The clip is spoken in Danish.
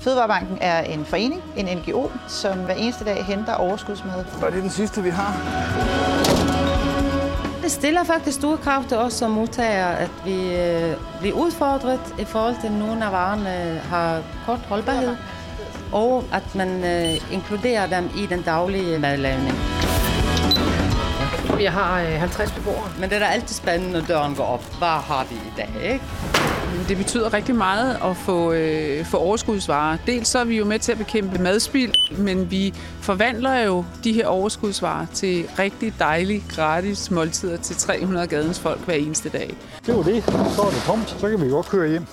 Fødevarebanken er en forening, en NGO, som hver eneste dag henter overskudsmad. Og det er den sidste, vi har. Det stiller faktisk store krav til os som modtagere, at vi øh, bliver udfordret i forhold til, at nogle af varerne har kort holdbarhed, og at man øh, inkluderer dem i den daglige madlavning. Jeg har 50 beboere. Men det er da altid spændende, når døren går op. Hvad har de i dag, ikke? Det betyder rigtig meget at få, øh, få overskudsvarer. Dels så er vi jo med til at bekæmpe madspild, men vi forvandler jo de her overskudsvarer til rigtig dejlige, gratis måltider til 300 gadens folk hver eneste dag. Det var det. Så er det tomt. Så kan vi godt køre hjem.